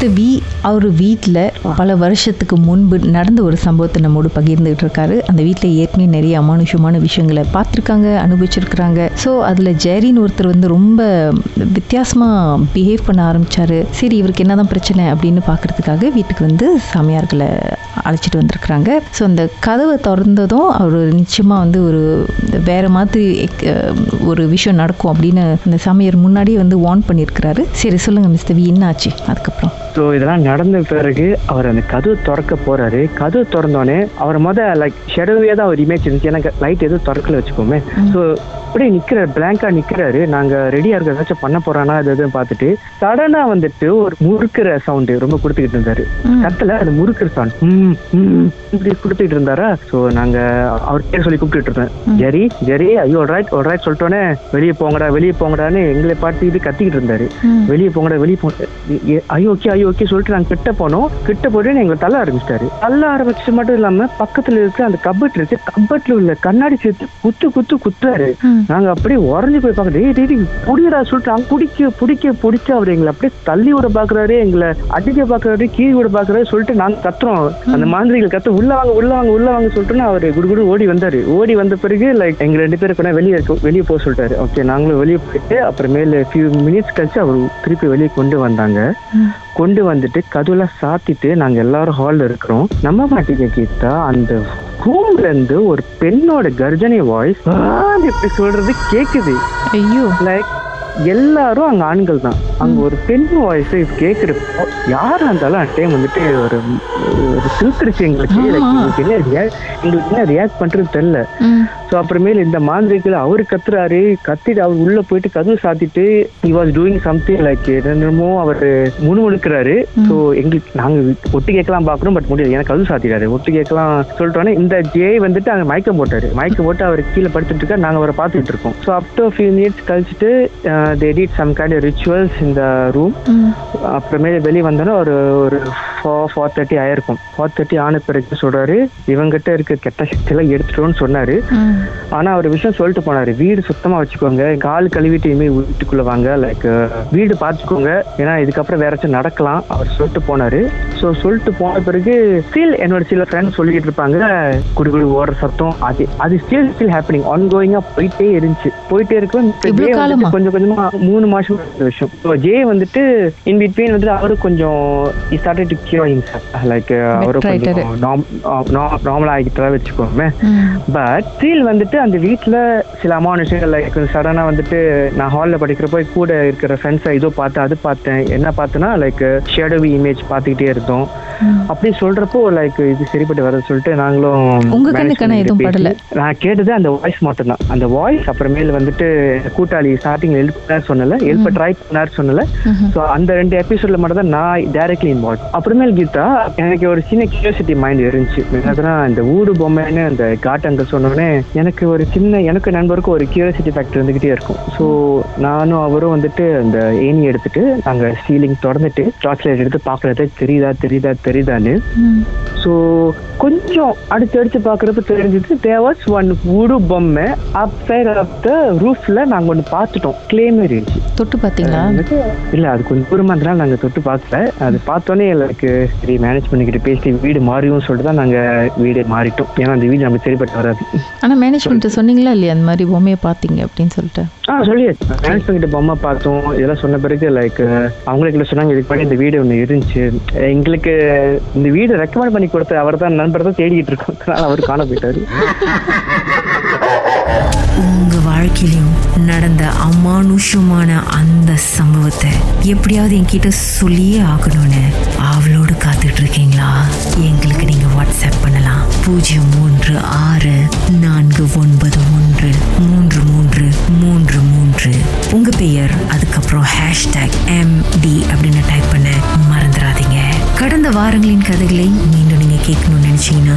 Mister we அவர் வீட்டில் பல வருஷத்துக்கு முன்பு நடந்த ஒரு சம்பவத்தை நம்மோடு பகிர்ந்துகிட்டு இருக்காரு. அந்த வீட்டில் ஏற்கனவே நிறைய அமானுஷமான விஷயங்களை பார்த்துருக்காங்க அனுபவிச்சிருக்கிறாங்க ஸோ அதில் ஜெரின்னு ஒருத்தர் வந்து ரொம்ப வித்தியாசமாக பிஹேவ் பண்ண ஆரம்பித்தார் சரி இவருக்கு என்னதான் பிரச்சனை அப்படின்னு பார்க்கறதுக்காக வீட்டுக்கு வந்து சாமியார்களை அழைச்சிட்டு வந்திருக்கிறாங்க. ஸோ அந்த கதவை திறந்ததும் அவர் நிச்சயமாக வந்து ஒரு வேறு மாதிரி ஒரு விஷயம் நடக்கும் அப்படின்னு அந்த சாமியார் முன்னாடியே வந்து வார்ன் பண்ணியிருக்கிறாரு. சரி சொல்லுங்கள் மிஸ்டர் வி என்ன ஆச்சு அதுக்கப்புறம். ஸோ இதெல்லாம் நடந்த பிறகு அவர் அந்த கதவு திறக்க போறாரு. கதவு திறந்தோடனே அவர் முத லைக் ஷெடோவே தான் ஒரு இமேஜ் இருந்துச்சு. எனக்கு லைட் எதுவும் திறக்கல வச்சுக்கோமே. ஸோ அப்படியே நிக்கிறாரு பிளாங்கா நிக்கிறாரு. நாங்க ரெடியா இருக்க ஏதாச்சும் பண்ண போறானா அது எதுவும் பார்த்துட்டு சடனா வந்துட்டு ஒரு முறுக்கிற சவுண்டு ரொம்ப கொடுத்துக்கிட்டு இருந்தாரு. கத்துல அது முறுக்கிற சவுண்ட் இப்படி கொடுத்துட்டு இருந்தாரா? ஸோ நாங்க அவர் பேர் சொல்லி கூப்பிட்டு இருந்தேன். ஜெரி ஜெரி ஐயோ ரைட் ஒரு ரைட் சொல்லிட்டோன்னே வெளியே போங்கடா வெளியே போங்கடான்னு எங்களை பார்த்துக்கிட்டு கத்திக்கிட்டு இருந்தாரு. வெளியே போங்கடா வெளியே போங்க ஐயோ ஓகே ஐயோ ஓகே சொல்லிட்டு நாங்க கிட்ட போனோம். கிட்ட போட்டு எங்களை தள்ள ஆரம்பிச்சிட்டாரு. தள்ள ஆரம்பிச்சு மட்டும் இல்லாம பக்கத்துல இருக்க அந்த கபட் இருக்கு. கபட்ல உள்ள கண்ணாடி சேர்த்து குத்து குத்து குத்துறாரு. நாங்க அப்படியே உறைஞ்சு போய் பார்க்க டேய் டேய், டேய் புடிடா சொல்லிட்டு அவங்க பிடிக்க பிடிக்க பிடிக்க அவர் எங்களை அப்படியே தள்ளி விட பாக்குறாரு எங்களை அடிக்க பாக்குறாரு கீழ் விட பாக்குறாரு சொல்லிட்டு நாங்க கத்துறோம். அந்த மாந்திரிகள் கத்து உள்ள வாங்க உள்ள வாங்க உள்ள வாங்க சொல்லிட்டு அவரு குடுகுடு ஓடி வந்தாரு. ஓடி வந்த பிறகு லைக் எங்க ரெண்டு பேரும் கூட வெளியே வெளியே போக சொல்லிட்டாரு. ஓகே நாங்களும் வெளியே போயிட்டு அப்புறமேல ஃபியூ மினிட்ஸ் கழிச்சு அவர் திருப்பி வெளியே கொண்டு வந்தாங்க. கொண்டு வந்துட்டு கதவுல சாத்திட்டு நாங்க எல்லாரும் ஹால்ல இருக்கிறோம். நம்ம மாட்டிக்க கீதா அந்த ரூம்ல இருந்து ஒரு பெண்ணோட கர்ஜனை வாய்ஸ் எப்படி சொல்றது கேக்குது. ஐயோ. லைக் எல்லாரும் அங்க ஆண்கள் தான். அங்க ஒரு பெண் வாய்ஸ் கேக்குறப்போ யாரா இருந்தாலும் அந்த டைம் வந்துட்டு ஒரு ஒரு சிலுத்துருச்சு எங்களுக்கு. எங்களுக்கு என்ன எங்களுக்கு என்ன ரியாக்ட் பண்றது தெரியல. ஸோ அப்புறமேல் இந்த மாந்திரிகள் அவரு கத்துறாரு. கத்திட்டு அவர் உள்ள போயிட்டு கதவு சாத்திட்டு he was doing something like என்னமோ அவர் முணுமுணுக்கிறாரு. ஸோ எங்களுக்கு நாங்க ஒட்டு கேட்கலாம் பாக்குறோம் பட் முடியாது எனக்கு கதவு சாத்திட்டாரு ஒட்டு கேட்கலாம் சொல்லிட்டோன்னே இந்த ஜே வந்துட்டு அங்க மயக்கம் போட்டாரு. மயக்கம் போட்டு அவர் கீழே படுத்துட்டு இருக்காரு நாங்க அவரை பார்த்துட்டு இருக்கோம் so up to few minutes கழிச்சுட்டு they did some kind rituals இந்த ரூம் அப்புறமேல வெளியே வந்தோன்னா ஒரு ஒரு ஃபோர் ஃபோர் தேர்ட்டி ஆயிருக்கும். ஃபோர் தேர்ட்டி ஆன பிறகு சொல்றாரு இவங்கிட்ட இருக்க கெட்ட சக்தியெல்லாம் எடுத்துட்டோம்னு சொன்னாரு. ஆனா அவர் விஷயம் சொல்லிட்டு போனாரு. வீடு சுத்தமா வச்சுக்கோங்க. கால் கழுவிட்டு இனிமே வீட்டுக்குள்ள வாங்க. லைக் வீடு பார்த்துக்கோங்க. ஏன்னா இதுக்கப்புறம் வேற ஏதாச்சும் நடக்கலாம். அவர் சொல்லிட்டு போனாரு. ஸோ சொல்லிட்டு போன பிறகு ஸ்டில் என்னோட சில ஃப்ரெண்ட்ஸ் சொல்லிட்டு இருப்பாங்க. குடுகுடு ஓடுற சத்தம். அது அது ஸ்டில் ஸ்டில் ஹேப்பனிங் ஆன் கோயிங்கா போயிட்டே இருந்துச்சு. போயிட்டே இருக்கும்? கொஞ்சம் கொஞ்சமா மூணு மாசம் விஷயம். ஸோ ஜே வந்துட்டு இன் பிட்வீன் வந்துட்டு அவரு கொஞ்சம் ஸ்டார்டட் கியூர் லைக் அவரு. கொஞ்சம் நார்மல் ஆகிட்டதா வச்சுக்கோமே பட் ஸ்டில் வந்துட்டு அந்த வீட்ல சில அமானுஷங்கள் லைக் சடனா வந்துட்டு நான் ஹால்ல படிக்கிறப்போ கூட இருக்கிற ஃப்ரெண்ட்ஸை இதோ பார்த்தேன் அது பார்த்தேன். என்ன பார்த்தேன்னா லைக் ஷேடோவி இமேஜ் பார்த்துக்கிட்டே இருந்தோம். அப்படி சொல்றப்போ லைக் இது சரிப்பட்டு வர சொல்லிட்டு நாங்களும்? நான் கேட்டது அந்த வாய்ஸ் மட்டும் தான் அந்த வாய்ஸ் அப்புறமேல் வந்துட்டு கூட்டாளி ஸ்டார்டிங்ல ஹெல்ப் பண்ணார் சொன்னல ஹெல்ப் ட்ரை பண்ணார் சொன்னல. ஸோ அந்த ரெண்டு எபிசோட்ல மட்டும் தான் நான் டைரக்ட்லி இன்வால்வ் அப்புறமேல் கீதா எனக்கு ஒரு சின்ன கியூரியாசிட்டி மைண்ட் இருந்துச்சு. என்னதுன்னா இந்த ஊடு பொம்மைன்னு அந்த காட்டங்க சொன்னோடனே எனக்கு ஒரு சின்ன எனக்கு நண்பருக்கும் ஒரு கியூரியாசிட்டி ஃபேக்டர் இருந்துகிட்டே இருக்கும். ஸோ நானும் அவரும் வந்துட்டு அந்த ஏணி எடுத்துட்டு நாங்க சீலிங் திறந்துட்டு டார்ச் லைட் எடுத்து பார்க்கறது தெரியுதா தெரியுதா தெரியுதான்னு. ஸோ கொஞ்சம் அடுத்து அடுத்து பார்க்குறப்ப தெரிஞ்சது தேவாஸ் ஒன் உடு பொம்மை அப் சைட் ஆஃப் த ரூஃப்ல நாங்க ஒன்று பார்த்துட்டோம். கிளேமே இருந்துச்சு. தொட்டு பார்த்தீங்களா? இல்ல அது கொஞ்சம் தூரமா இருந்தனால நாங்க தொட்டு பார்க்கல. அது பார்த்தோன்னே எனக்கு சரி மேனேஜ் பண்ணிக்கிட்டு பேசி வீடு மாறியும் சொல்லிட்டு தான் நாங்க வீடு மாறிட்டோம். ஏன்னா அந்த வீடு நமக்கு சரிப்பட்டு வராது. ஆனா மேனேஜ்மெண்ட் சொன்னீங்களா இல்லையா? அந்த மாதிரி பொம்மையை பார்த்தீங்க அப்படின்னு சொல்லிட்டு. ஆ சொல்லியாச்சு. மேனேஜ் பண்ணிட்டு பொம்மை பார்த்தோம். இதெல்லாம் சொன்ன பிறகு லைக் அவங்களுக்கு சொன்னாங்க இதுக்கு முன்னாடி இந்த வீடு ஒன்று இருந்துச்சு. எங்களுக்கு இந்த வீடு ரெக்கமெண்ட் பண்ணி கொடுத்த அவர் தான் நண்பர் தான் தேடிக்கிட்டு இருக்கோம். அதனால அவர் காண போயிட்டாரு. உங்க வாழ்க்கையிலும் நடந்த அமானுஷமான அந்த சம்பவத்தை எப்படியாவது என்கிட்ட சொல்லியே ஆகணும்னு காத்துட்டு இருக்கீங்களா எங்களுக்கு நீங்க வாட்ஸ்அப் பண்ணலாம். பூஜ்ஜியம் மூன்று ஆறு நான்கு ஒன்பது ஒன்று மூன்று மூன்று மூன்று மூன்று. உங்க பெயர் அதுக்கப்புறம் ஹேஷ்டேக் எம் டி அப்படின்னு டைப் பண்ண மறந்துடாதீங்க. கடந்த வாரங்களின் கதைகளை மீண்டும் நீங்க கேட்கணும்னு நினைச்சீங்கன்னா